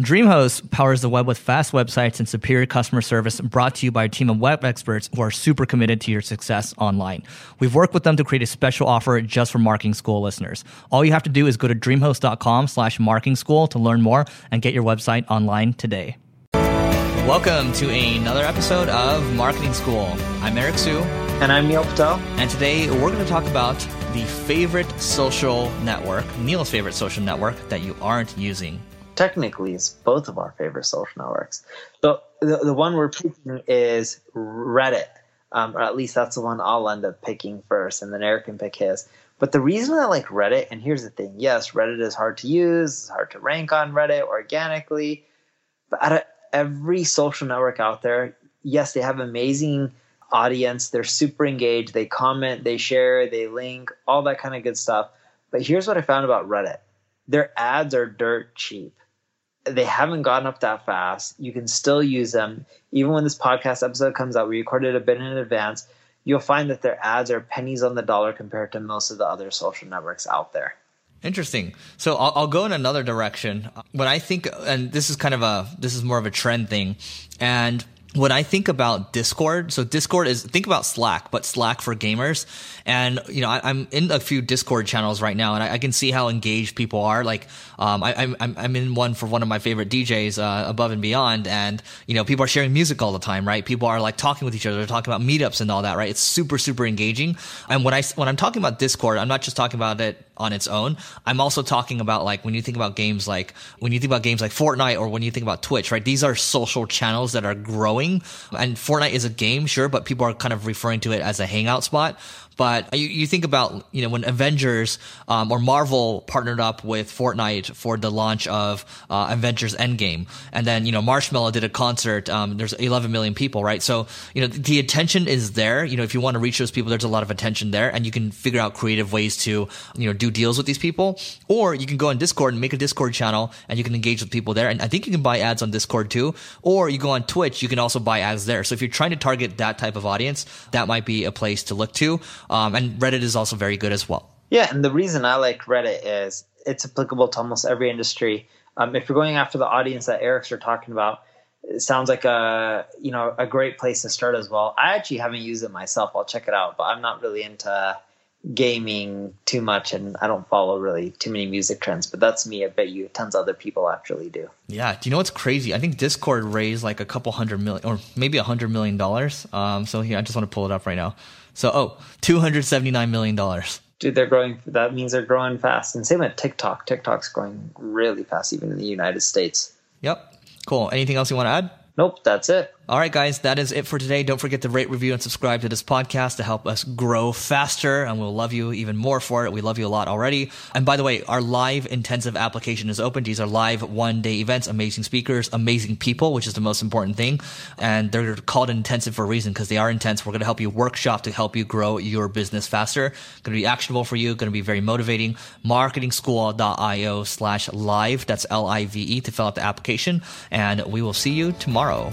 DreamHost powers the web with fast websites and superior customer service brought to you by a team of web experts who are super committed to your success online. We've worked with them to create a special offer just for marketing school listeners. All you have to do is go to dreamhost.com slash marketing school to learn more and get your website online today. Welcome to another episode of Marketing School. I'm Eric Siu. And I'm Neil Patel. And today we're going to talk about the favorite social network, Neil's favorite social network that you aren't using technically it's both of our favorite social networks. So the, the one we're picking is Reddit, um, or at least that's the one I'll end up picking first, and then Eric can pick his. But the reason I like Reddit, and here's the thing yes, Reddit is hard to use, it's hard to rank on Reddit organically, but out of every social network out there, yes, they have amazing audience, they're super engaged, they comment, they share, they link, all that kind of good stuff. But here's what I found about Reddit their ads are dirt cheap they haven't gotten up that fast. You can still use them. Even when this podcast episode comes out, we recorded a bit in advance. You'll find that their ads are pennies on the dollar compared to most of the other social networks out there. Interesting. So I'll, I'll, go in another direction. When I think, and this is kind of a, this is more of a trend thing, and when I think about Discord, so Discord is think about Slack, but Slack for gamers. And you know, I, am in a few Discord channels right now, and I, I, can see how engaged people are. Like, um, I, am I'm, I'm in one for one of my favorite DJs, uh, Above and Beyond, and you know, people are sharing music all the time, right? People are like talking with each other, they're talking about meetups and all that, right? It's super super engaging. And when I when I'm talking about Discord, I'm not just talking about it on its own. I'm also talking about like when you think about games like when you think about games like Fortnite or when you think about Twitch, right? These are social channels that are growing. And Fortnite is a game, sure, but people are kind of referring to it as a hangout spot. But you, you think about, you know, when Avengers um, or Marvel partnered up with Fortnite for the launch of uh, Avengers Endgame. And then, you know, Marshmello did a concert. Um, there's 11 million people, right? So, you know, the attention is there. You know, if you want to reach those people, there's a lot of attention there and you can figure out creative ways to, you know, do deals with these people. Or you can go on Discord and make a Discord channel and you can engage with people there. And I think you can buy ads on Discord too. Or you go on Twitch, you can also buy ads there. So if you're trying to target that type of audience, that might be a place to look to. Um, and Reddit is also very good as well. Yeah, and the reason I like Reddit is it's applicable to almost every industry. Um, if you're going after the audience that Eric's are talking about, it sounds like a you know a great place to start as well. I actually haven't used it myself. I'll check it out, but I'm not really into gaming too much and I don't follow really too many music trends, but that's me. I bet you tons of other people actually do. Yeah. Do you know what's crazy? I think Discord raised like a couple hundred million or maybe a hundred million dollars. Um, so here, I just want to pull it up right now. So, oh, $279 million. Dude, they're growing. That means they're growing fast. And same with TikTok. TikTok's growing really fast, even in the United States. Yep. Cool. Anything else you want to add? Nope, that's it. All right, guys, that is it for today. Don't forget to rate, review, and subscribe to this podcast to help us grow faster, and we'll love you even more for it. We love you a lot already. And by the way, our live intensive application is open. These are live one day events, amazing speakers, amazing people, which is the most important thing. And they're called intensive for a reason because they are intense. We're going to help you workshop to help you grow your business faster. Going to be actionable for you, going to be very motivating. Marketingschool.io slash live. That's L I V E to fill out the application. And we will see you tomorrow.